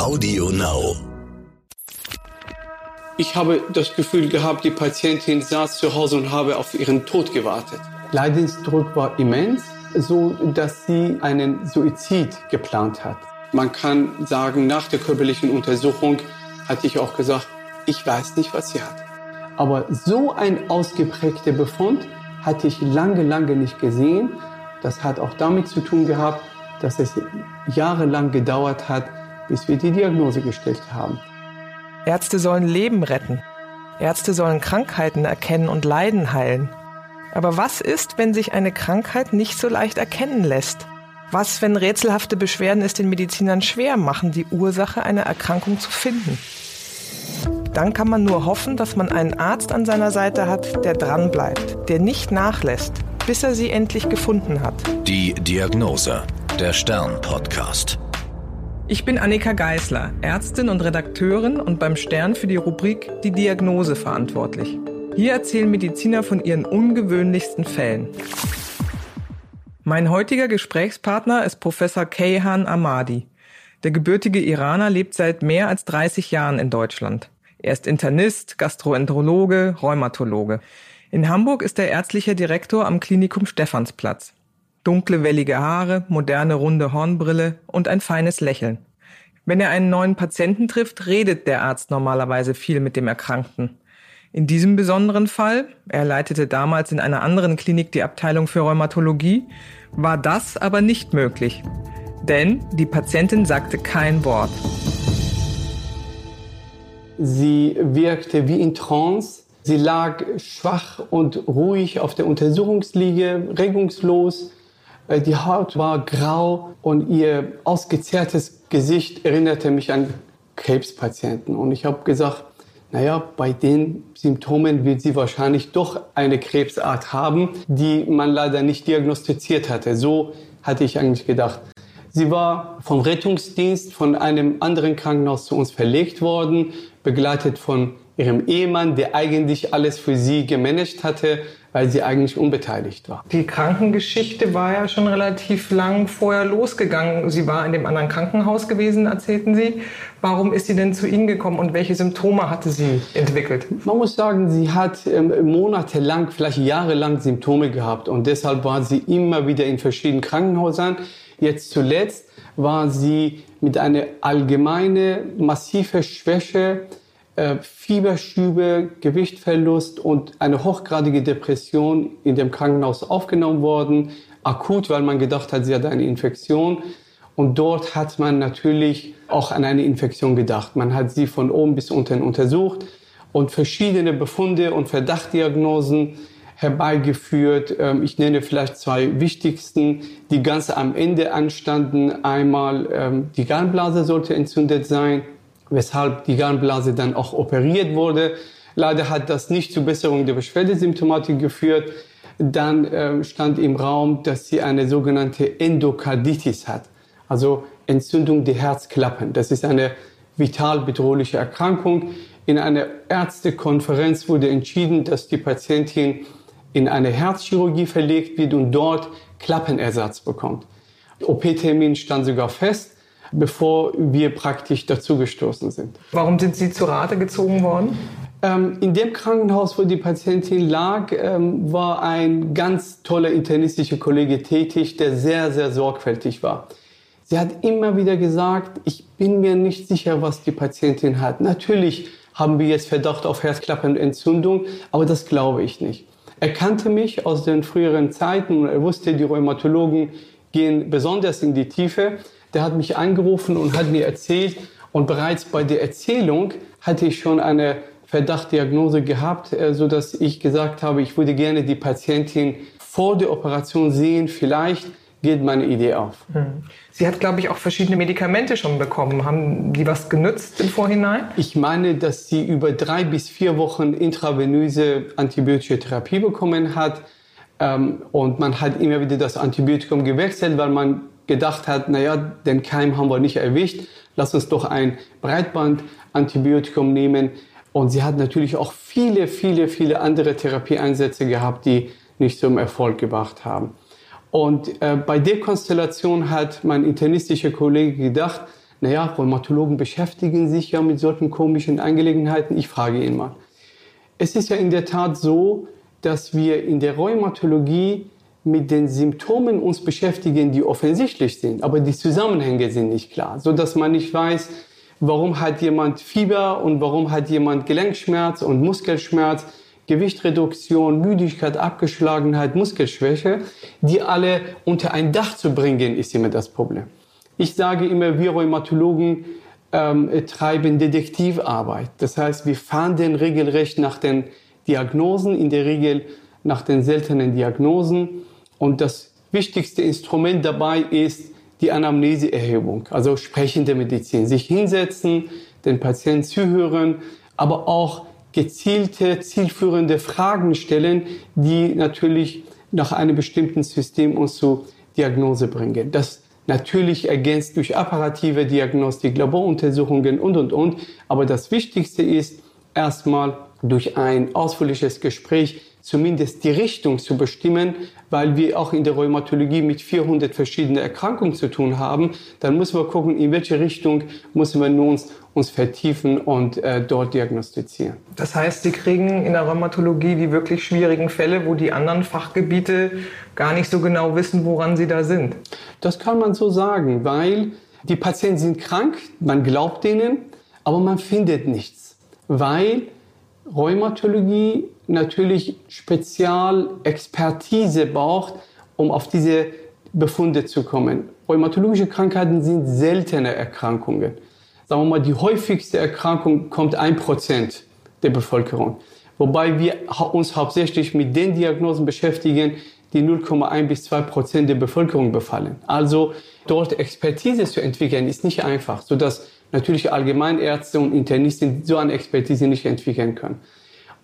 Audio Now. Ich habe das Gefühl gehabt, die Patientin saß zu Hause und habe auf ihren Tod gewartet. Leidensdruck war immens, so dass sie einen Suizid geplant hat. Man kann sagen, nach der körperlichen Untersuchung hatte ich auch gesagt, ich weiß nicht, was sie hat. Aber so ein ausgeprägter Befund hatte ich lange, lange nicht gesehen. Das hat auch damit zu tun gehabt, dass es jahrelang gedauert hat, bis wir die Diagnose gestellt haben. Ärzte sollen Leben retten. Ärzte sollen Krankheiten erkennen und Leiden heilen. Aber was ist, wenn sich eine Krankheit nicht so leicht erkennen lässt? Was, wenn rätselhafte Beschwerden es den Medizinern schwer machen, die Ursache einer Erkrankung zu finden? Dann kann man nur hoffen, dass man einen Arzt an seiner Seite hat, der dranbleibt, der nicht nachlässt, bis er sie endlich gefunden hat. Die Diagnose, der Stern-Podcast. Ich bin Annika Geisler, Ärztin und Redakteurin und beim Stern für die Rubrik Die Diagnose verantwortlich. Hier erzählen Mediziner von ihren ungewöhnlichsten Fällen. Mein heutiger Gesprächspartner ist Professor Kayhan Ahmadi. Der gebürtige Iraner lebt seit mehr als 30 Jahren in Deutschland. Er ist Internist, Gastroenterologe, Rheumatologe. In Hamburg ist er ärztlicher Direktor am Klinikum Stephansplatz. Dunkle, wellige Haare, moderne, runde Hornbrille und ein feines Lächeln. Wenn er einen neuen Patienten trifft, redet der Arzt normalerweise viel mit dem Erkrankten. In diesem besonderen Fall, er leitete damals in einer anderen Klinik die Abteilung für Rheumatologie, war das aber nicht möglich. Denn die Patientin sagte kein Wort. Sie wirkte wie in Trance. Sie lag schwach und ruhig auf der Untersuchungsliege, regungslos. Äh, die Haut war grau und ihr ausgezehrtes Gesicht erinnerte mich an Krebspatienten. Und ich habe gesagt, naja, bei den Symptomen wird sie wahrscheinlich doch eine Krebsart haben, die man leider nicht diagnostiziert hatte. So hatte ich eigentlich gedacht. Sie war vom Rettungsdienst von einem anderen Krankenhaus zu uns verlegt worden, begleitet von ihrem Ehemann, der eigentlich alles für sie gemanagt hatte, weil sie eigentlich unbeteiligt war. Die Krankengeschichte war ja schon relativ lang vorher losgegangen. Sie war in dem anderen Krankenhaus gewesen, erzählten Sie. Warum ist sie denn zu Ihnen gekommen und welche Symptome hatte sie entwickelt? Man muss sagen, sie hat ähm, monatelang, vielleicht jahrelang Symptome gehabt und deshalb war sie immer wieder in verschiedenen Krankenhäusern. Jetzt zuletzt war sie mit einer allgemeinen massive Schwäche, äh, Fieberstübe, Gewichtverlust und eine hochgradige Depression in dem Krankenhaus aufgenommen worden. Akut, weil man gedacht hat, sie hat eine Infektion. Und dort hat man natürlich auch an eine Infektion gedacht. Man hat sie von oben bis unten untersucht und verschiedene Befunde und Verdachtdiagnosen herbeigeführt. Ähm, ich nenne vielleicht zwei wichtigsten, die ganz am Ende anstanden. Einmal ähm, die Gallenblase sollte entzündet sein, weshalb die Gallenblase dann auch operiert wurde. Leider hat das nicht zur Besserung der Beschwerdesymptomatik geführt. Dann ähm, stand im Raum, dass sie eine sogenannte Endokarditis hat, also Entzündung der Herzklappen. Das ist eine vital bedrohliche Erkrankung. In einer Ärztekonferenz wurde entschieden, dass die Patientin in eine Herzchirurgie verlegt wird und dort Klappenersatz bekommt. OP-Termin stand sogar fest, bevor wir praktisch dazugestoßen sind. Warum sind Sie zu Rate gezogen worden? Ähm, in dem Krankenhaus, wo die Patientin lag, ähm, war ein ganz toller internistischer Kollege tätig, der sehr, sehr sorgfältig war. Sie hat immer wieder gesagt, ich bin mir nicht sicher, was die Patientin hat. Natürlich haben wir jetzt Verdacht auf Herzklappenentzündung, aber das glaube ich nicht. Er kannte mich aus den früheren Zeiten und er wusste, die Rheumatologen gehen besonders in die Tiefe. Der hat mich angerufen und hat mir erzählt und bereits bei der Erzählung hatte ich schon eine Verdachtdiagnose gehabt, äh, so dass ich gesagt habe, ich würde gerne die Patientin vor der Operation sehen. Vielleicht geht meine Idee auf. Hm. Sie hat, glaube ich, auch verschiedene Medikamente schon bekommen. Haben die was genützt im Vorhinein? Ich meine, dass sie über drei bis vier Wochen intravenöse antibiotische Therapie bekommen hat. Ähm, und man hat immer wieder das Antibiotikum gewechselt, weil man gedacht hat, naja, den Keim haben wir nicht erwischt. Lass uns doch ein Breitband-Antibiotikum nehmen. Und sie hat natürlich auch viele, viele, viele andere Therapieeinsätze gehabt, die nicht zum Erfolg gebracht haben. Und äh, bei der Konstellation hat mein internistischer Kollege gedacht, naja, Rheumatologen beschäftigen sich ja mit solchen komischen Angelegenheiten. Ich frage ihn mal. Es ist ja in der Tat so, dass wir in der Rheumatologie mit den Symptomen uns beschäftigen, die offensichtlich sind, aber die Zusammenhänge sind nicht klar, so dass man nicht weiß, warum hat jemand Fieber und warum hat jemand Gelenkschmerz und Muskelschmerz, Gewichtreduktion, Müdigkeit, Abgeschlagenheit, Muskelschwäche, die alle unter ein Dach zu bringen, ist immer das Problem. Ich sage immer, wir Rheumatologen ähm, treiben Detektivarbeit. Das heißt, wir fahnden regelrecht nach den Diagnosen, in der Regel nach den seltenen Diagnosen. Und das wichtigste Instrument dabei ist die Anamneseerhebung, also sprechende Medizin. Sich hinsetzen, den Patienten zuhören, aber auch gezielte, zielführende Fragen stellen, die natürlich nach einem bestimmten System uns zur Diagnose bringen. Das natürlich ergänzt durch apparative Diagnostik, Laboruntersuchungen und, und, und. Aber das Wichtigste ist erstmal durch ein ausführliches Gespräch zumindest die Richtung zu bestimmen, weil wir auch in der Rheumatologie mit 400 verschiedenen Erkrankungen zu tun haben, dann müssen wir gucken, in welche Richtung müssen wir uns, uns vertiefen und äh, dort diagnostizieren. Das heißt, Sie kriegen in der Rheumatologie die wirklich schwierigen Fälle, wo die anderen Fachgebiete gar nicht so genau wissen, woran sie da sind. Das kann man so sagen, weil die Patienten sind krank, man glaubt ihnen, aber man findet nichts, weil Rheumatologie natürlich Spezialexpertise braucht, um auf diese Befunde zu kommen. Rheumatologische Krankheiten sind seltene Erkrankungen. Sagen wir mal, die häufigste Erkrankung kommt ein Prozent der Bevölkerung. Wobei wir uns hauptsächlich mit den Diagnosen beschäftigen, die 0,1 bis 2 Prozent der Bevölkerung befallen. Also dort Expertise zu entwickeln, ist nicht einfach, sodass natürlich Allgemeinärzte und Internisten so eine Expertise nicht entwickeln können.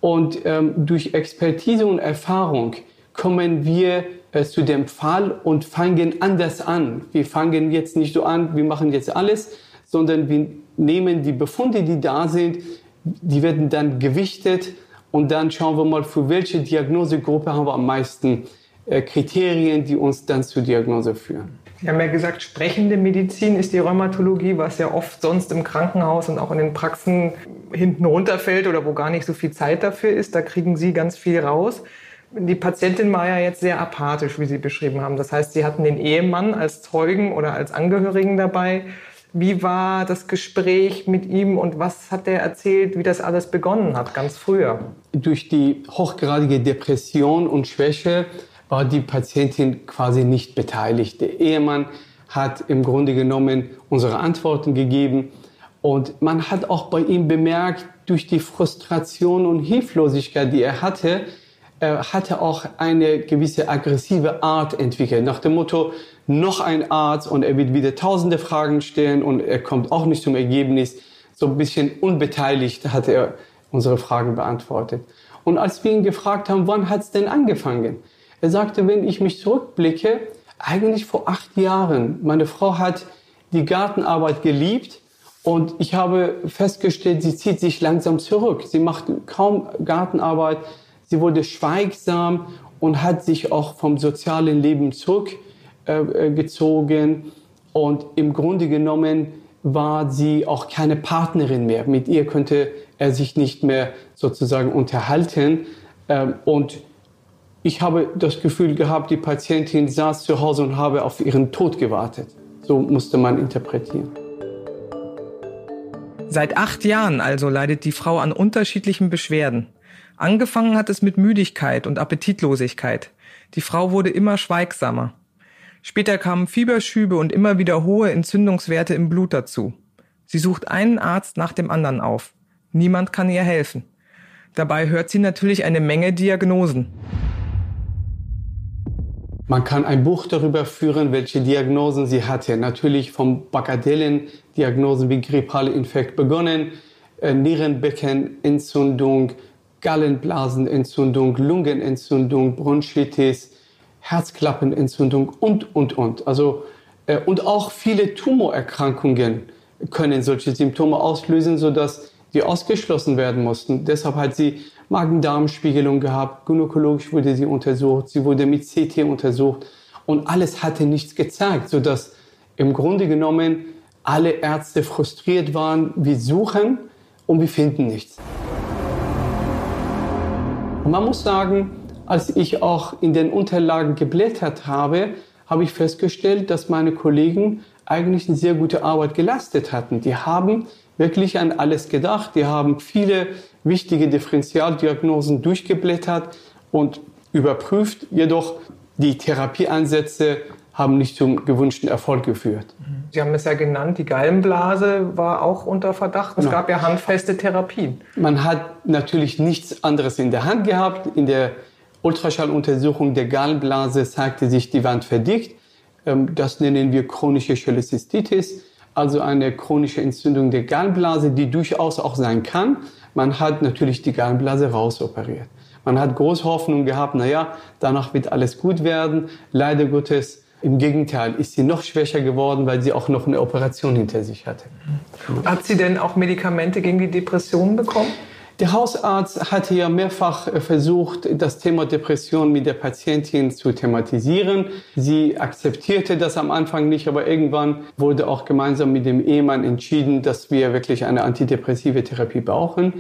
Und ähm, durch Expertise und Erfahrung kommen wir äh, zu dem Fall und fangen anders an. Wir fangen jetzt nicht so an, wir machen jetzt alles, sondern wir nehmen die Befunde, die da sind, die werden dann gewichtet und dann schauen wir mal, für welche Diagnosegruppe haben wir am meisten äh, Kriterien, die uns dann zur Diagnose führen. Sie haben ja gesagt, sprechende Medizin ist die Rheumatologie, was ja oft sonst im Krankenhaus und auch in den Praxen hinten runterfällt oder wo gar nicht so viel Zeit dafür ist. Da kriegen Sie ganz viel raus. Die Patientin war ja jetzt sehr apathisch, wie Sie beschrieben haben. Das heißt, Sie hatten den Ehemann als Zeugen oder als Angehörigen dabei. Wie war das Gespräch mit ihm und was hat er erzählt, wie das alles begonnen hat, ganz früher? Durch die hochgradige Depression und Schwäche war die Patientin quasi nicht beteiligt. Der Ehemann hat im Grunde genommen unsere Antworten gegeben und man hat auch bei ihm bemerkt, durch die Frustration und Hilflosigkeit, die er hatte, er hatte auch eine gewisse aggressive Art entwickelt. Nach dem Motto, noch ein Arzt und er wird wieder tausende Fragen stellen und er kommt auch nicht zum Ergebnis. So ein bisschen unbeteiligt hat er unsere Fragen beantwortet. Und als wir ihn gefragt haben, wann hat es denn angefangen? Er sagte, wenn ich mich zurückblicke, eigentlich vor acht Jahren. Meine Frau hat die Gartenarbeit geliebt und ich habe festgestellt, sie zieht sich langsam zurück. Sie macht kaum Gartenarbeit. Sie wurde schweigsam und hat sich auch vom sozialen Leben zurückgezogen. Äh, und im Grunde genommen war sie auch keine Partnerin mehr. Mit ihr könnte er sich nicht mehr sozusagen unterhalten. Ähm, und ich habe das Gefühl gehabt, die Patientin saß zu Hause und habe auf ihren Tod gewartet. So musste man interpretieren. Seit acht Jahren also leidet die Frau an unterschiedlichen Beschwerden. Angefangen hat es mit Müdigkeit und Appetitlosigkeit. Die Frau wurde immer schweigsamer. Später kamen Fieberschübe und immer wieder hohe Entzündungswerte im Blut dazu. Sie sucht einen Arzt nach dem anderen auf. Niemand kann ihr helfen. Dabei hört sie natürlich eine Menge Diagnosen. Man kann ein Buch darüber führen, welche Diagnosen sie hatte. Natürlich vom Bagatellen-Diagnosen wie grippale Infekt begonnen, äh, Nierenbeckenentzündung, Gallenblasenentzündung, Lungenentzündung, Bronchitis, Herzklappenentzündung und, und, und. Also, äh, und auch viele Tumorerkrankungen können solche Symptome auslösen, sodass die ausgeschlossen werden mussten. Deshalb hat sie Magen-Darm-Spiegelung gehabt, gynäkologisch wurde sie untersucht, sie wurde mit CT untersucht und alles hatte nichts gezeigt, sodass im Grunde genommen alle Ärzte frustriert waren. Wir suchen und wir finden nichts. Und man muss sagen, als ich auch in den Unterlagen geblättert habe, habe ich festgestellt, dass meine Kollegen eigentlich eine sehr gute Arbeit geleistet hatten. Die haben wirklich an alles gedacht. Die haben viele wichtige Differentialdiagnosen durchgeblättert und überprüft. Jedoch die Therapieansätze haben nicht zum gewünschten Erfolg geführt. Sie haben es ja genannt, die Gallenblase war auch unter Verdacht. Es ja. gab ja handfeste Therapien. Man hat natürlich nichts anderes in der Hand gehabt. In der Ultraschalluntersuchung der Gallenblase zeigte sich die Wand verdickt. Ähm, das nennen wir chronische Cholecystitis, also eine chronische Entzündung der Gallenblase, die durchaus auch sein kann. Man hat natürlich die Gallenblase rausoperiert. Man hat große Hoffnung gehabt, naja, danach wird alles gut werden. Leider Gottes, im Gegenteil, ist sie noch schwächer geworden, weil sie auch noch eine Operation hinter sich hatte. Hat sie denn auch Medikamente gegen die Depression bekommen? Der Hausarzt hatte ja mehrfach äh, versucht, das Thema Depression mit der Patientin zu thematisieren. Sie akzeptierte das am Anfang nicht, aber irgendwann wurde auch gemeinsam mit dem Ehemann entschieden, dass wir wirklich eine antidepressive Therapie brauchen.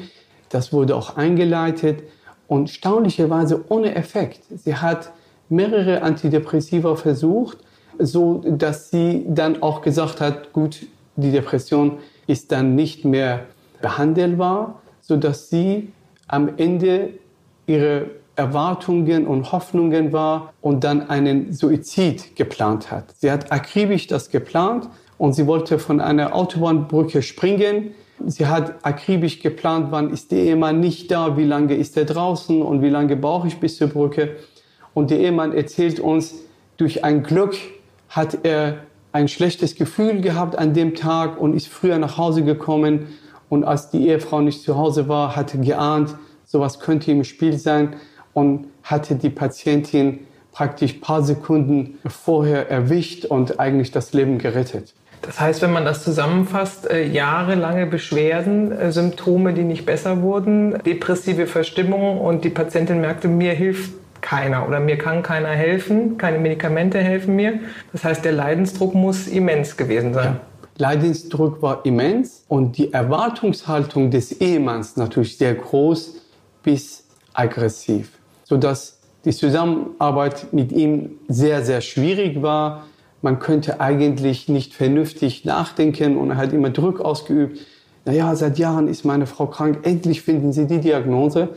Das wurde auch eingeleitet und staunlicherweise ohne Effekt. Sie hat mehrere Antidepressiva versucht, so dass sie dann auch gesagt hat, gut, die Depression ist dann nicht mehr behandelbar sodass sie am Ende ihre Erwartungen und Hoffnungen war und dann einen Suizid geplant hat. Sie hat akribisch das geplant und sie wollte von einer Autobahnbrücke springen. Sie hat akribisch geplant, wann ist der Ehemann nicht da, wie lange ist er draußen und wie lange brauche ich bis zur Brücke. Und der Ehemann erzählt uns, durch ein Glück hat er ein schlechtes Gefühl gehabt an dem Tag und ist früher nach Hause gekommen und als die Ehefrau nicht zu Hause war, hatte geahnt, sowas könnte im Spiel sein und hatte die Patientin praktisch paar Sekunden vorher erwischt und eigentlich das Leben gerettet. Das heißt, wenn man das zusammenfasst, äh, jahrelange Beschwerden, äh, Symptome, die nicht besser wurden, depressive Verstimmung und die Patientin merkte, mir hilft keiner oder mir kann keiner helfen, keine Medikamente helfen mir. Das heißt, der Leidensdruck muss immens gewesen sein. Ja. Leidensdruck war immens und die Erwartungshaltung des Ehemanns natürlich sehr groß bis aggressiv, sodass die Zusammenarbeit mit ihm sehr, sehr schwierig war. Man könnte eigentlich nicht vernünftig nachdenken und er hat immer Druck ausgeübt. Naja, seit Jahren ist meine Frau krank, endlich finden Sie die Diagnose.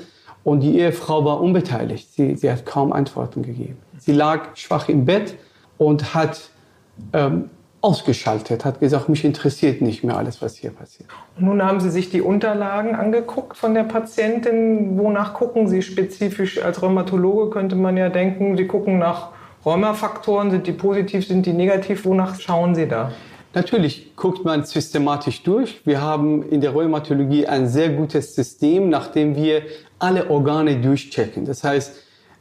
Und die Ehefrau war unbeteiligt. Sie, sie hat kaum Antworten gegeben. Sie lag schwach im Bett und hat ähm, ausgeschaltet, hat gesagt, mich interessiert nicht mehr alles, was hier passiert. Nun haben Sie sich die Unterlagen angeguckt von der Patientin. Wonach gucken Sie spezifisch? Als Rheumatologe könnte man ja denken, Sie gucken nach Rheumafaktoren, sind die positiv, sind die negativ? Wonach schauen Sie da? Natürlich guckt man systematisch durch. Wir haben in der Rheumatologie ein sehr gutes System, nachdem wir alle Organe durchchecken. Das heißt,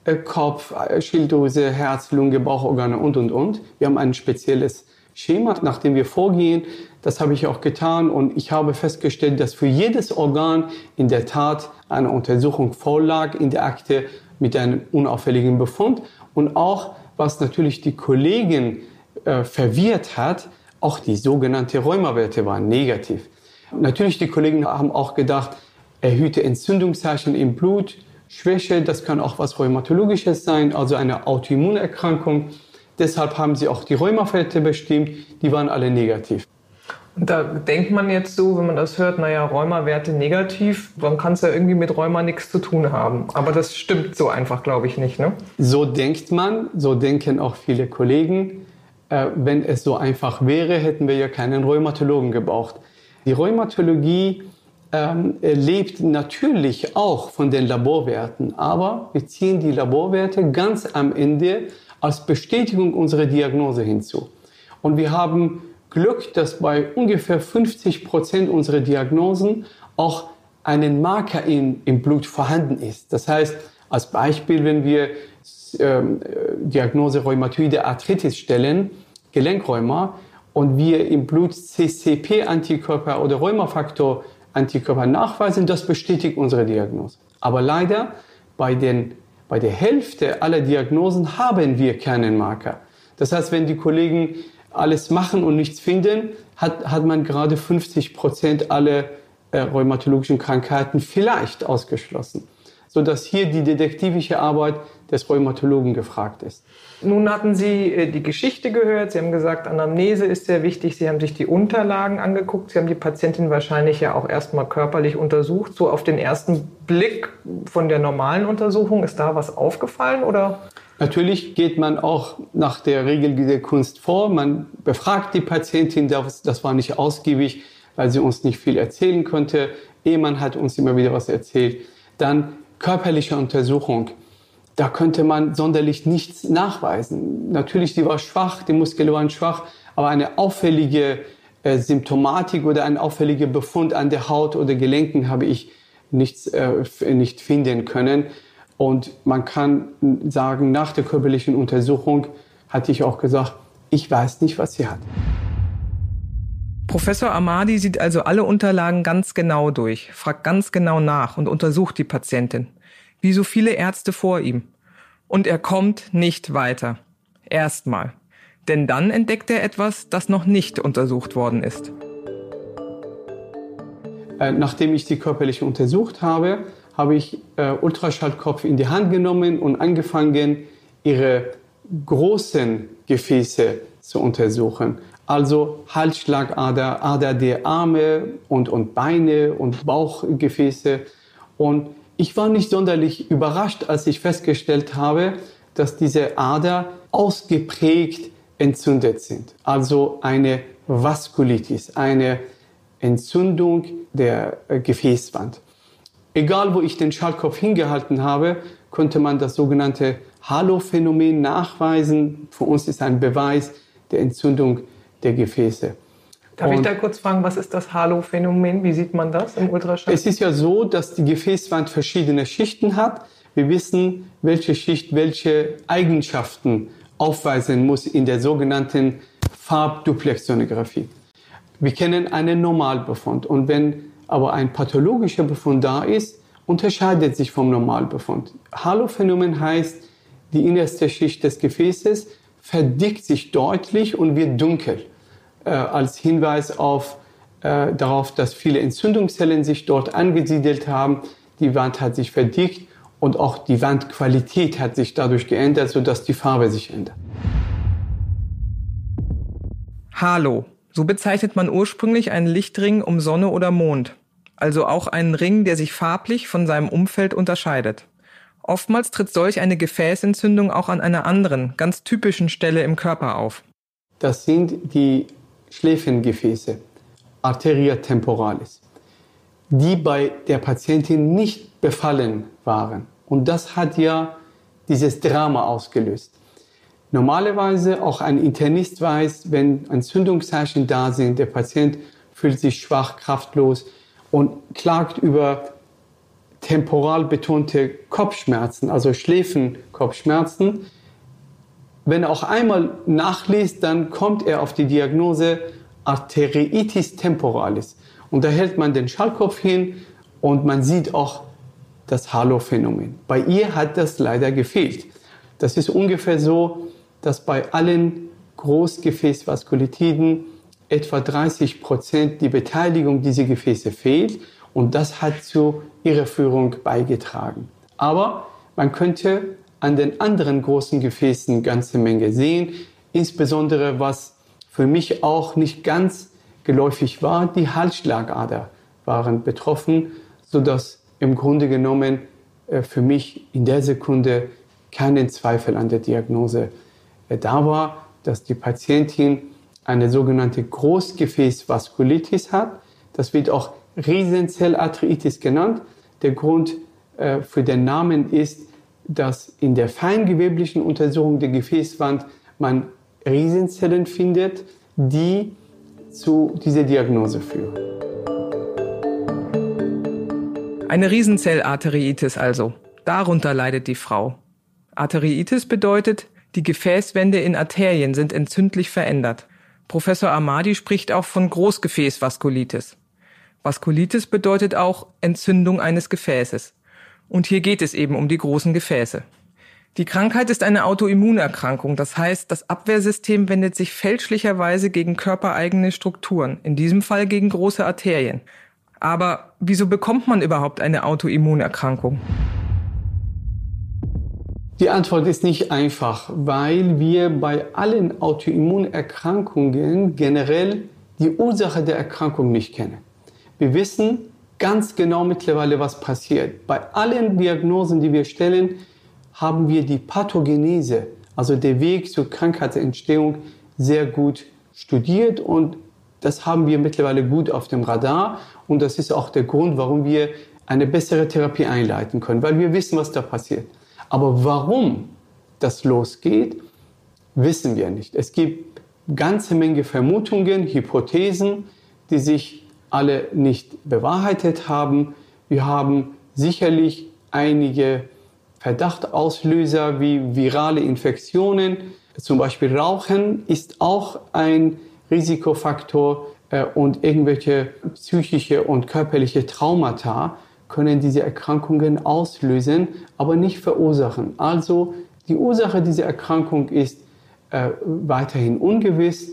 äh, Kopf, äh, Schilddrüse, Herz, Lunge, Bauchorgane und, und, und. Wir haben ein spezielles Schema, nach dem wir vorgehen. Das habe ich auch getan und ich habe festgestellt, dass für jedes Organ in der Tat eine Untersuchung vorlag in der Akte mit einem unauffälligen Befund und auch, was natürlich die Kollegen äh, verwirrt hat, auch die sogenannte Rheumawerte waren negativ. Natürlich, die Kollegen haben auch gedacht, erhöhte Entzündungszeichen im Blut, Schwäche, das kann auch was Rheumatologisches sein, also eine Autoimmunerkrankung. Deshalb haben sie auch die Rheumafälle bestimmt, die waren alle negativ. Und da denkt man jetzt so, wenn man das hört, naja, Rheumawerte negativ, dann kann es ja irgendwie mit Rheuma nichts zu tun haben. Aber das stimmt so einfach, glaube ich, nicht. Ne? So denkt man, so denken auch viele Kollegen. Äh, wenn es so einfach wäre, hätten wir ja keinen Rheumatologen gebraucht. Die Rheumatologie ähm, lebt natürlich auch von den Laborwerten, aber wir ziehen die Laborwerte ganz am Ende als Bestätigung unserer Diagnose hinzu. Und wir haben Glück, dass bei ungefähr 50 Prozent unserer Diagnosen auch einen Marker in, im Blut vorhanden ist. Das heißt, als Beispiel, wenn wir ähm, Diagnose Rheumatoide Arthritis stellen, Gelenkräuma, und wir im Blut CCP-Antikörper oder Rheumafaktor-Antikörper nachweisen, das bestätigt unsere Diagnose. Aber leider bei den bei der Hälfte aller Diagnosen haben wir keinen Marker. Das heißt, wenn die Kollegen alles machen und nichts finden, hat, hat man gerade 50 Prozent aller äh, rheumatologischen Krankheiten vielleicht ausgeschlossen. Sodass hier die detektivische Arbeit des Rheumatologen gefragt ist. Nun hatten Sie äh, die Geschichte gehört. Sie haben gesagt, Anamnese ist sehr wichtig. Sie haben sich die Unterlagen angeguckt. Sie haben die Patientin wahrscheinlich ja auch erstmal körperlich untersucht. So auf den ersten Blick von der normalen Untersuchung, ist da was aufgefallen oder? Natürlich geht man auch nach der Regel der Kunst vor. Man befragt die Patientin, das war nicht ausgiebig, weil sie uns nicht viel erzählen konnte. Ehemann hat uns immer wieder was erzählt. Dann körperliche Untersuchung. Da könnte man sonderlich nichts nachweisen. Natürlich, sie war schwach, die Muskeln waren schwach, aber eine auffällige äh, Symptomatik oder ein auffälliger Befund an der Haut oder Gelenken habe ich nichts, äh, nicht finden können. Und man kann sagen, nach der körperlichen Untersuchung hatte ich auch gesagt, ich weiß nicht, was sie hat. Professor Amadi sieht also alle Unterlagen ganz genau durch, fragt ganz genau nach und untersucht die Patientin, wie so viele Ärzte vor ihm. Und er kommt nicht weiter. Erstmal. Denn dann entdeckt er etwas, das noch nicht untersucht worden ist. Äh, nachdem ich die körperliche untersucht habe, habe ich äh, Ultraschallkopf in die Hand genommen und angefangen, ihre großen Gefäße zu untersuchen. Also Halsschlagader, Ader der Arme und, und Beine und Bauchgefäße. Und ich war nicht sonderlich überrascht, als ich festgestellt habe, dass diese Ader ausgeprägt entzündet sind. Also eine Vaskulitis, eine Entzündung der äh, Gefäßwand. Egal, wo ich den Schaltkopf hingehalten habe, konnte man das sogenannte Halo-Phänomen nachweisen. Für uns ist ein Beweis der Entzündung der Gefäße. Darf Und ich da kurz fragen, was ist das Halo-Phänomen? Wie sieht man das im Ultraschall? Es ist ja so, dass die Gefäßwand verschiedene Schichten hat. Wir wissen, welche Schicht welche Eigenschaften aufweisen muss in der sogenannten Farbduplexsonographie. Wir kennen einen Normalbefund und wenn aber ein pathologischer Befund da ist, unterscheidet sich vom Normalbefund. Halophänomen heißt, die innerste Schicht des Gefäßes verdickt sich deutlich und wird dunkel, äh, als Hinweis auf, äh, darauf, dass viele Entzündungszellen sich dort angesiedelt haben. Die Wand hat sich verdickt und auch die Wandqualität hat sich dadurch geändert, sodass die Farbe sich ändert. Halo. So bezeichnet man ursprünglich einen Lichtring um Sonne oder Mond also auch einen Ring, der sich farblich von seinem Umfeld unterscheidet. Oftmals tritt solch eine Gefäßentzündung auch an einer anderen, ganz typischen Stelle im Körper auf. Das sind die Schläfengefäße, Arteria temporalis, die bei der Patientin nicht befallen waren. Und das hat ja dieses Drama ausgelöst. Normalerweise auch ein Internist weiß, wenn Entzündungszeichen da sind, der Patient fühlt sich schwach, kraftlos, und klagt über temporal betonte Kopfschmerzen, also Schläfenkopfschmerzen. Wenn er auch einmal nachliest, dann kommt er auf die Diagnose Arteriitis temporalis. Und da hält man den Schallkopf hin und man sieht auch das Halo-Phänomen. Bei ihr hat das leider gefehlt. Das ist ungefähr so, dass bei allen Großgefäßvaskulitiden etwa 30 Prozent die Beteiligung dieser Gefäße fehlt und das hat zu Irreführung beigetragen. Aber man könnte an den anderen großen Gefäßen ganze Menge sehen, insbesondere was für mich auch nicht ganz geläufig war, die Halsschlagader waren betroffen, sodass im Grunde genommen äh, für mich in der Sekunde keinen Zweifel an der Diagnose äh, da war, dass die Patientin eine sogenannte Großgefäßvaskulitis hat. Das wird auch Riesenzellarthritis genannt. Der Grund äh, für den Namen ist, dass in der feingeweblichen Untersuchung der Gefäßwand man Riesenzellen findet, die zu dieser Diagnose führen. Eine Riesenzellarteriitis also. Darunter leidet die Frau. Arteriitis bedeutet, die Gefäßwände in Arterien sind entzündlich verändert. Professor Amadi spricht auch von Großgefäßvaskulitis. Vaskulitis bedeutet auch Entzündung eines Gefäßes. Und hier geht es eben um die großen Gefäße. Die Krankheit ist eine Autoimmunerkrankung. Das heißt, das Abwehrsystem wendet sich fälschlicherweise gegen körpereigene Strukturen, in diesem Fall gegen große Arterien. Aber wieso bekommt man überhaupt eine Autoimmunerkrankung? Die Antwort ist nicht einfach, weil wir bei allen Autoimmunerkrankungen generell die Ursache der Erkrankung nicht kennen. Wir wissen ganz genau mittlerweile, was passiert. Bei allen Diagnosen, die wir stellen, haben wir die Pathogenese, also der Weg zur Krankheitsentstehung, sehr gut studiert und das haben wir mittlerweile gut auf dem Radar und das ist auch der Grund, warum wir eine bessere Therapie einleiten können, weil wir wissen, was da passiert. Aber warum das losgeht, wissen wir nicht. Es gibt ganze Menge Vermutungen, Hypothesen, die sich alle nicht bewahrheitet haben. Wir haben sicherlich einige Verdachtauslöser wie virale Infektionen. Zum Beispiel Rauchen ist auch ein Risikofaktor äh, und irgendwelche psychische und körperliche Traumata können diese Erkrankungen auslösen, aber nicht verursachen. Also die Ursache dieser Erkrankung ist äh, weiterhin ungewiss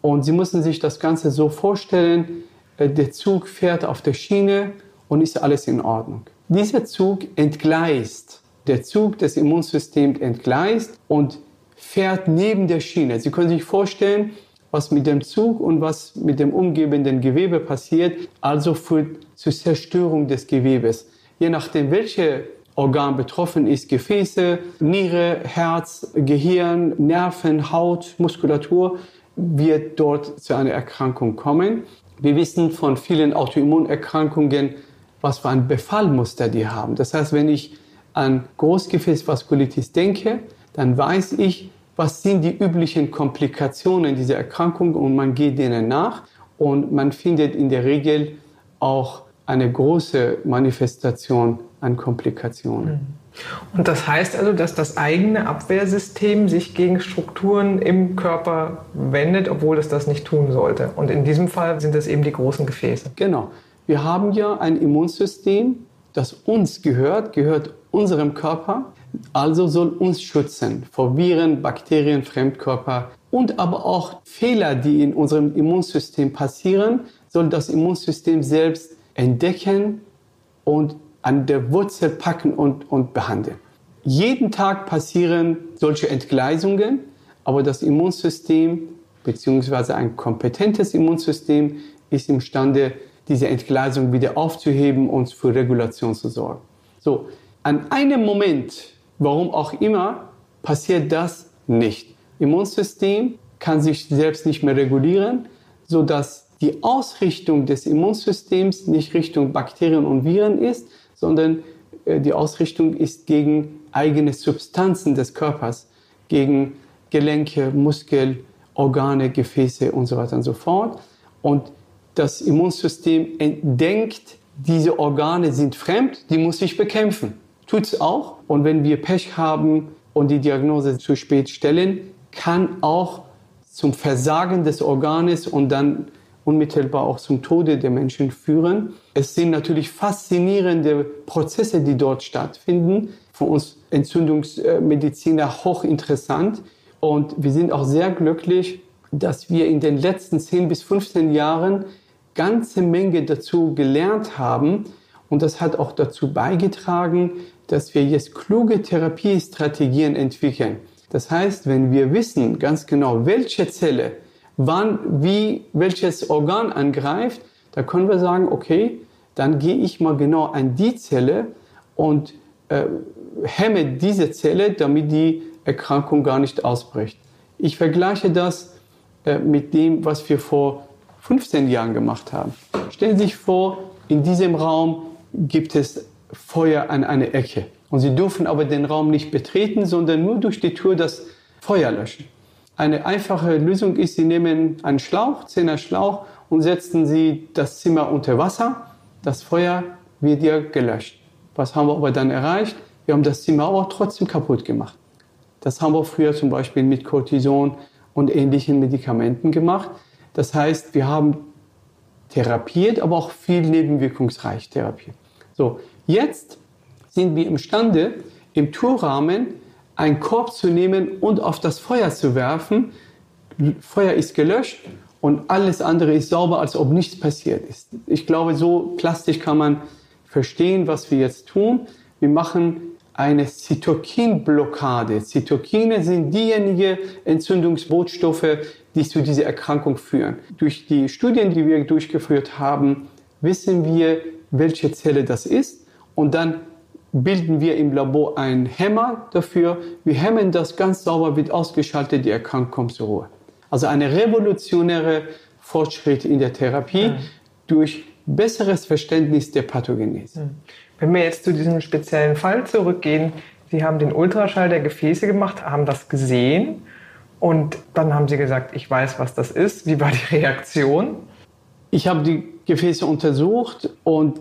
und Sie müssen sich das Ganze so vorstellen, der Zug fährt auf der Schiene und ist alles in Ordnung. Dieser Zug entgleist der Zug des Immunsystems entgleist und fährt neben der Schiene. Sie können sich vorstellen, was mit dem Zug und was mit dem umgebenden Gewebe passiert, also führt zur Zerstörung des Gewebes. Je nachdem, welche Organ betroffen ist, Gefäße, Niere, Herz, Gehirn, Nerven, Haut, Muskulatur, wird dort zu einer Erkrankung kommen. Wir wissen von vielen Autoimmunerkrankungen, was für ein Befallmuster die haben. Das heißt, wenn ich an Großgefäßvaskulitis denke, dann weiß ich, was sind die üblichen Komplikationen dieser Erkrankung und man geht denen nach und man findet in der Regel auch eine große Manifestation an Komplikationen. Mhm. Und das heißt also, dass das eigene Abwehrsystem sich gegen Strukturen im Körper wendet, obwohl es das nicht tun sollte. Und in diesem Fall sind es eben die großen Gefäße. Genau. Wir haben ja ein Immunsystem, das uns gehört, gehört unserem Körper, also soll uns schützen vor Viren, Bakterien, Fremdkörper und aber auch Fehler, die in unserem Immunsystem passieren, soll das Immunsystem selbst entdecken und an der Wurzel packen und, und behandeln. Jeden Tag passieren solche Entgleisungen, aber das Immunsystem bzw. ein kompetentes Immunsystem ist imstande, diese Entgleisung wieder aufzuheben und für Regulation zu sorgen. So, an einem Moment, warum auch immer, passiert das nicht. Immunsystem kann sich selbst nicht mehr regulieren, sodass die Ausrichtung des Immunsystems nicht Richtung Bakterien und Viren ist, sondern äh, die Ausrichtung ist gegen eigene Substanzen des Körpers, gegen Gelenke, Muskel, Organe, Gefäße und so weiter und so fort. Und das Immunsystem denkt, diese Organe sind fremd, die muss ich bekämpfen. Tut es auch. Und wenn wir Pech haben und die Diagnose zu spät stellen, kann auch zum Versagen des Organes und dann unmittelbar auch zum Tode der Menschen führen. Es sind natürlich faszinierende Prozesse, die dort stattfinden. Für uns Entzündungsmediziner hochinteressant. Und wir sind auch sehr glücklich, dass wir in den letzten 10 bis 15 Jahren ganze Menge dazu gelernt haben. Und das hat auch dazu beigetragen, dass wir jetzt kluge Therapiestrategien entwickeln. Das heißt, wenn wir wissen ganz genau, welche Zelle wann, wie, welches Organ angreift, da können wir sagen, okay, dann gehe ich mal genau an die Zelle und äh, hemme diese Zelle, damit die Erkrankung gar nicht ausbricht. Ich vergleiche das äh, mit dem, was wir vor 15 Jahren gemacht haben. Stellen Sie sich vor, in diesem Raum gibt es Feuer an einer Ecke. Und Sie dürfen aber den Raum nicht betreten, sondern nur durch die Tür das Feuer löschen. Eine einfache Lösung ist, Sie nehmen einen Schlauch, Zehner Schlauch und setzen Sie das Zimmer unter Wasser. Das Feuer wird ja gelöscht. Was haben wir aber dann erreicht? Wir haben das Zimmer aber trotzdem kaputt gemacht. Das haben wir früher zum Beispiel mit Cortison und ähnlichen Medikamenten gemacht. Das heißt, wir haben therapiert, aber auch viel nebenwirkungsreich therapiert. So, jetzt sind wir imstande, im Tourrahmen einen Korb zu nehmen und auf das Feuer zu werfen. Feuer ist gelöscht und alles andere ist sauber, als ob nichts passiert ist. Ich glaube, so plastisch kann man verstehen, was wir jetzt tun. Wir machen eine Zytokinblockade. Zytokine sind diejenigen Entzündungsbootstoffe, die zu dieser Erkrankung führen. Durch die Studien, die wir durchgeführt haben, wissen wir, welche Zelle das ist und dann bilden wir im Labor einen Hämmer dafür. Wir hemmen das ganz sauber, wird ausgeschaltet, die Erkrankung kommt zur Ruhe. Also eine revolutionäre Fortschritt in der Therapie mhm. durch besseres Verständnis der Pathogenese. Wenn wir jetzt zu diesem speziellen Fall zurückgehen, Sie haben den Ultraschall der Gefäße gemacht, haben das gesehen und dann haben Sie gesagt, ich weiß, was das ist. Wie war die Reaktion? Ich habe die Gefäße untersucht und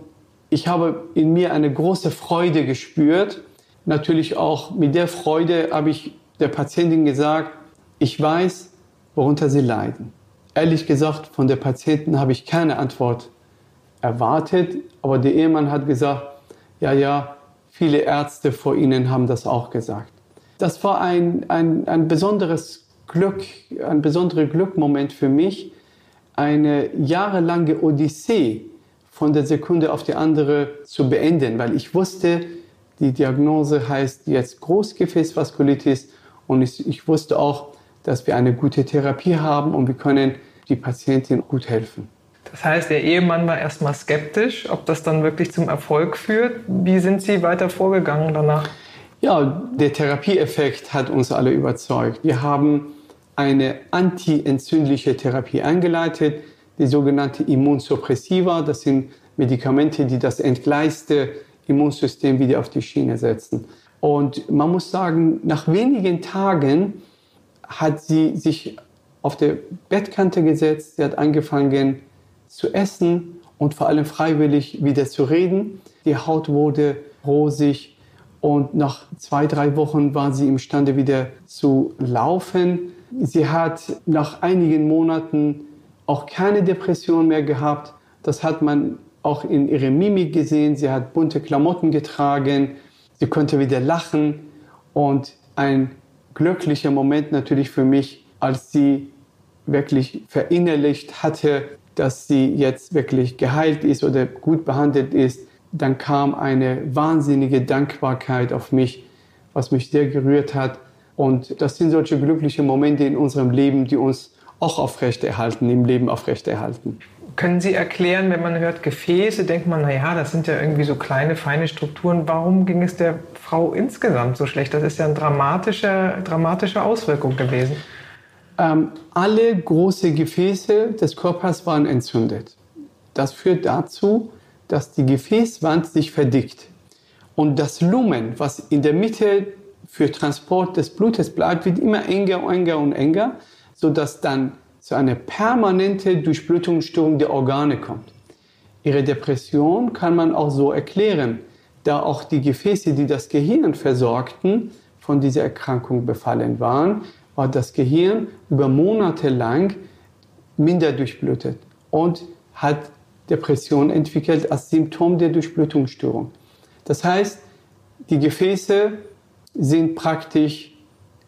ich habe in mir eine große Freude gespürt. Natürlich auch mit der Freude habe ich der Patientin gesagt, ich weiß, worunter sie leiden. Ehrlich gesagt, von der Patientin habe ich keine Antwort erwartet, aber der Ehemann hat gesagt, ja, ja, viele Ärzte vor Ihnen haben das auch gesagt. Das war ein, ein, ein besonderes Glück, ein besonderer Glückmoment für mich, eine jahrelange Odyssee von der Sekunde auf die andere zu beenden, weil ich wusste, die Diagnose heißt jetzt Großgefäßvaskulitis und ich, ich wusste auch, dass wir eine gute Therapie haben und wir können die Patientin gut helfen. Das heißt, der Ehemann war erstmal skeptisch, ob das dann wirklich zum Erfolg führt. Wie sind Sie weiter vorgegangen danach? Ja, der Therapieeffekt hat uns alle überzeugt. Wir haben eine antientzündliche Therapie eingeleitet, die sogenannte Immunsuppressiva. Das sind Medikamente, die das entgleiste Immunsystem wieder auf die Schiene setzen. Und man muss sagen, nach wenigen Tagen hat sie sich auf der Bettkante gesetzt, sie hat angefangen zu essen und vor allem freiwillig wieder zu reden. Die Haut wurde rosig und nach zwei, drei Wochen war sie imstande wieder zu laufen. Sie hat nach einigen Monaten auch keine Depression mehr gehabt. Das hat man auch in ihrer Mimik gesehen. Sie hat bunte Klamotten getragen. Sie konnte wieder lachen und ein glücklicher Moment natürlich für mich, als sie wirklich verinnerlicht hatte, dass sie jetzt wirklich geheilt ist oder gut behandelt ist. Dann kam eine wahnsinnige Dankbarkeit auf mich, was mich sehr gerührt hat. Und das sind solche glückliche Momente in unserem Leben, die uns auch aufrechterhalten, im Leben aufrechterhalten. Können Sie erklären, wenn man hört Gefäße, denkt man, naja, das sind ja irgendwie so kleine, feine Strukturen. Warum ging es der Frau insgesamt so schlecht? Das ist ja eine dramatische, dramatische Auswirkung gewesen. Ähm, alle großen Gefäße des Körpers waren entzündet. Das führt dazu, dass die Gefäßwand sich verdickt. Und das Lumen, was in der Mitte für Transport des Blutes bleibt, wird immer enger, enger und enger, sodass dann zu einer permanenten Durchblutungsstörung der Organe kommt. Ihre Depression kann man auch so erklären, da auch die Gefäße, die das Gehirn versorgten, von dieser Erkrankung befallen waren, war das Gehirn über Monate lang minder durchblutet und hat Depression entwickelt als Symptom der Durchblutungsstörung. Das heißt, die Gefäße sind praktisch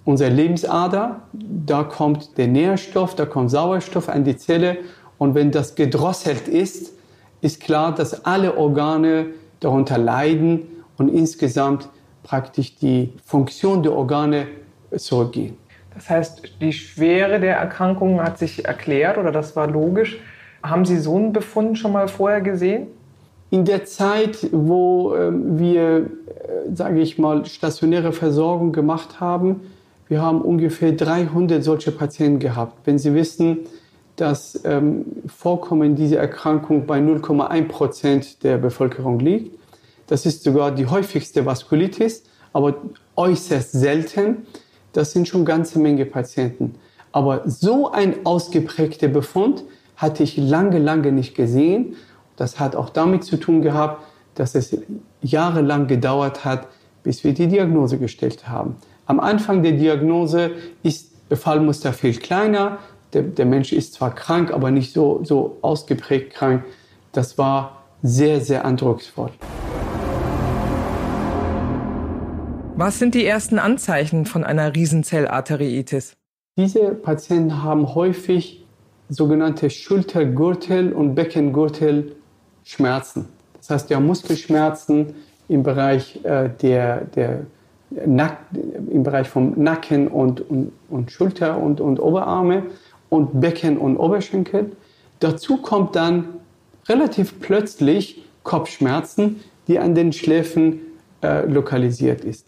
unsere Lebensader, da kommt der Nährstoff, da kommt Sauerstoff an die Zelle und wenn das gedrosselt ist, ist klar, dass alle Organe darunter leiden und insgesamt praktisch die Funktion der Organe zurückgehen. Das heißt, die Schwere der Erkrankung hat sich erklärt oder das war logisch. Haben Sie so einen Befund schon mal vorher gesehen? In der Zeit, wo äh, wir, äh, sage ich mal, stationäre Versorgung gemacht haben, wir haben ungefähr 300 solche Patienten gehabt. Wenn Sie wissen, dass ähm, Vorkommen dieser Erkrankung bei 0,1 Prozent der Bevölkerung liegt, das ist sogar die häufigste Vaskulitis, aber äußerst selten. Das sind schon ganze Menge Patienten. Aber so ein ausgeprägter Befund hatte ich lange, lange nicht gesehen. Das hat auch damit zu tun gehabt, dass es jahrelang gedauert hat, bis wir die Diagnose gestellt haben. Am Anfang der Diagnose ist der Fallmuster viel kleiner. Der, der Mensch ist zwar krank, aber nicht so, so ausgeprägt krank. Das war sehr, sehr eindrucksvoll. Was sind die ersten Anzeichen von einer Riesenzellarteriitis? Diese Patienten haben häufig sogenannte Schultergürtel- und Beckengürtelschmerzen. Das heißt, die haben Muskelschmerzen im Bereich, äh, der, der Nack, im Bereich vom Nacken und, und, und Schulter und, und Oberarme und Becken und Oberschenkel. Dazu kommt dann relativ plötzlich Kopfschmerzen, die an den Schläfen äh, lokalisiert ist.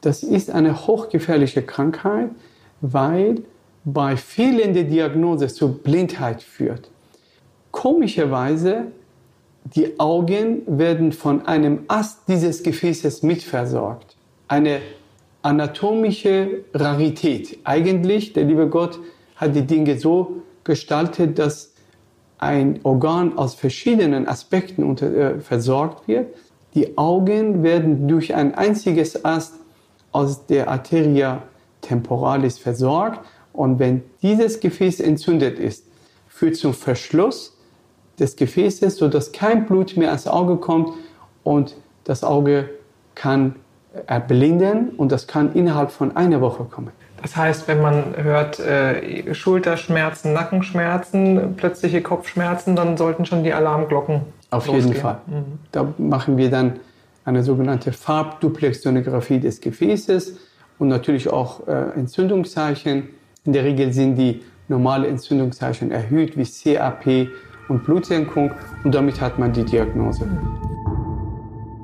Das ist eine hochgefährliche Krankheit, weil bei fehlender Diagnose zu Blindheit führt. Komischerweise, die Augen werden von einem Ast dieses Gefäßes mitversorgt. Eine anatomische Rarität. Eigentlich, der liebe Gott hat die Dinge so gestaltet, dass ein Organ aus verschiedenen Aspekten unter, äh, versorgt wird. Die Augen werden durch ein einziges Ast aus der Arteria temporalis versorgt und wenn dieses Gefäß entzündet ist, führt zum Verschluss des Gefäßes, sodass kein Blut mehr ans Auge kommt und das Auge kann erblinden und das kann innerhalb von einer Woche kommen. Das heißt, wenn man hört äh, Schulterschmerzen, Nackenschmerzen, plötzliche Kopfschmerzen, dann sollten schon die Alarmglocken Auf losgehen. jeden Fall. Mhm. Da machen wir dann eine sogenannte Farbduplexsonographie des Gefäßes und natürlich auch äh, Entzündungszeichen. In der Regel sind die normale Entzündungszeichen erhöht, wie CAP und Blutsenkung und damit hat man die Diagnose.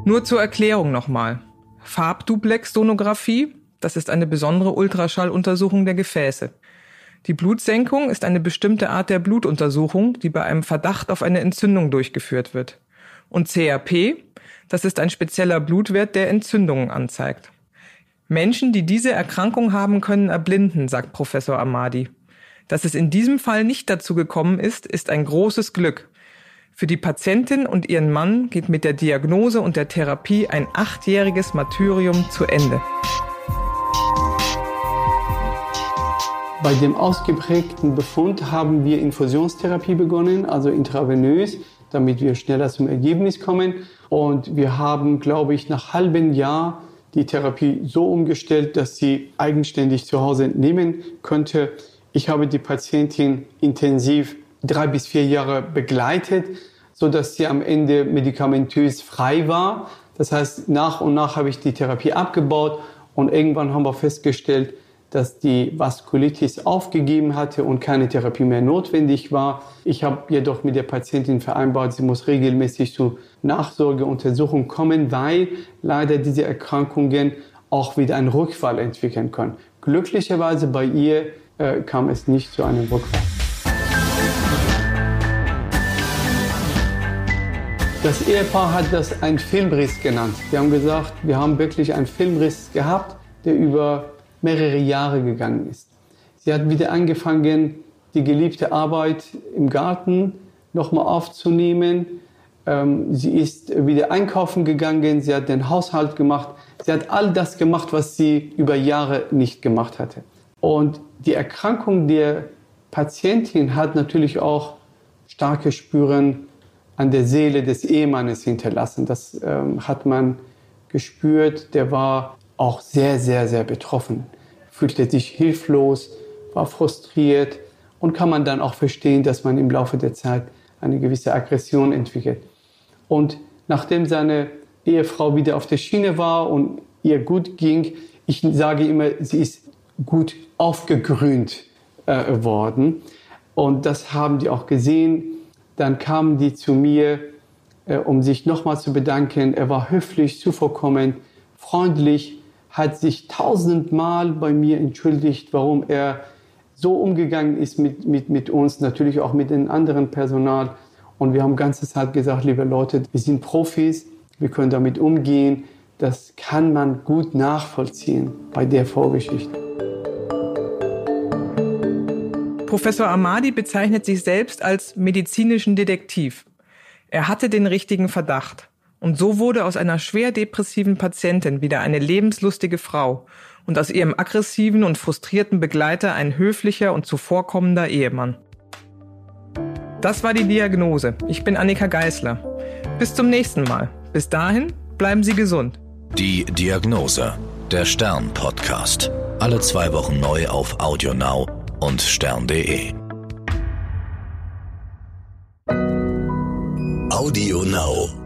Nur zur Erklärung nochmal. Farbduplex-Sonographie, das ist eine besondere Ultraschalluntersuchung der Gefäße. Die Blutsenkung ist eine bestimmte Art der Blutuntersuchung, die bei einem Verdacht auf eine Entzündung durchgeführt wird. Und CRP, das ist ein spezieller Blutwert, der Entzündungen anzeigt. Menschen, die diese Erkrankung haben, können erblinden, sagt Professor Amadi. Dass es in diesem Fall nicht dazu gekommen ist, ist ein großes Glück. Für die Patientin und ihren Mann geht mit der Diagnose und der Therapie ein achtjähriges Martyrium zu Ende. Bei dem ausgeprägten Befund haben wir Infusionstherapie begonnen, also intravenös, damit wir schneller zum Ergebnis kommen. Und wir haben, glaube ich, nach halbem Jahr die Therapie so umgestellt, dass sie eigenständig zu Hause nehmen könnte. Ich habe die Patientin intensiv drei bis vier Jahre begleitet, so dass sie am Ende medikamentös frei war. Das heißt, nach und nach habe ich die Therapie abgebaut und irgendwann haben wir festgestellt, dass die Vaskulitis aufgegeben hatte und keine Therapie mehr notwendig war. Ich habe jedoch mit der Patientin vereinbart, sie muss regelmäßig zu Nachsorgeuntersuchungen kommen, weil leider diese Erkrankungen auch wieder einen Rückfall entwickeln können. Glücklicherweise bei ihr äh, kam es nicht zu einem Rückfall. Das Ehepaar hat das einen Filmriss genannt. Wir haben gesagt, wir haben wirklich einen Filmriss gehabt, der über mehrere Jahre gegangen ist. Sie hat wieder angefangen, die geliebte Arbeit im Garten nochmal aufzunehmen. Ähm, sie ist wieder einkaufen gegangen, sie hat den Haushalt gemacht, sie hat all das gemacht, was sie über Jahre nicht gemacht hatte. Und die Erkrankung der Patientin hat natürlich auch starke Spuren an der Seele des Ehemannes hinterlassen. Das ähm, hat man gespürt. Der war auch sehr, sehr, sehr betroffen, fühlte sich hilflos, war frustriert und kann man dann auch verstehen, dass man im Laufe der Zeit eine gewisse Aggression entwickelt. Und nachdem seine Ehefrau wieder auf der Schiene war und ihr gut ging, ich sage immer, sie ist gut aufgegrünt äh, worden. Und das haben die auch gesehen. Dann kamen die zu mir, äh, um sich nochmal zu bedanken. Er war höflich, zuvorkommend, freundlich hat sich tausendmal bei mir entschuldigt, warum er so umgegangen ist mit, mit, mit uns, natürlich auch mit dem anderen Personal. Und wir haben ganze Zeit gesagt, liebe Leute, wir sind Profis, wir können damit umgehen. Das kann man gut nachvollziehen bei der Vorgeschichte. Professor Amadi bezeichnet sich selbst als medizinischen Detektiv. Er hatte den richtigen Verdacht. Und so wurde aus einer schwer depressiven Patientin wieder eine lebenslustige Frau und aus ihrem aggressiven und frustrierten Begleiter ein höflicher und zuvorkommender Ehemann. Das war die Diagnose. Ich bin Annika Geißler. Bis zum nächsten Mal. Bis dahin bleiben Sie gesund. Die Diagnose. Der Stern Podcast. Alle zwei Wochen neu auf Audio Now und stern.de. Audio Now.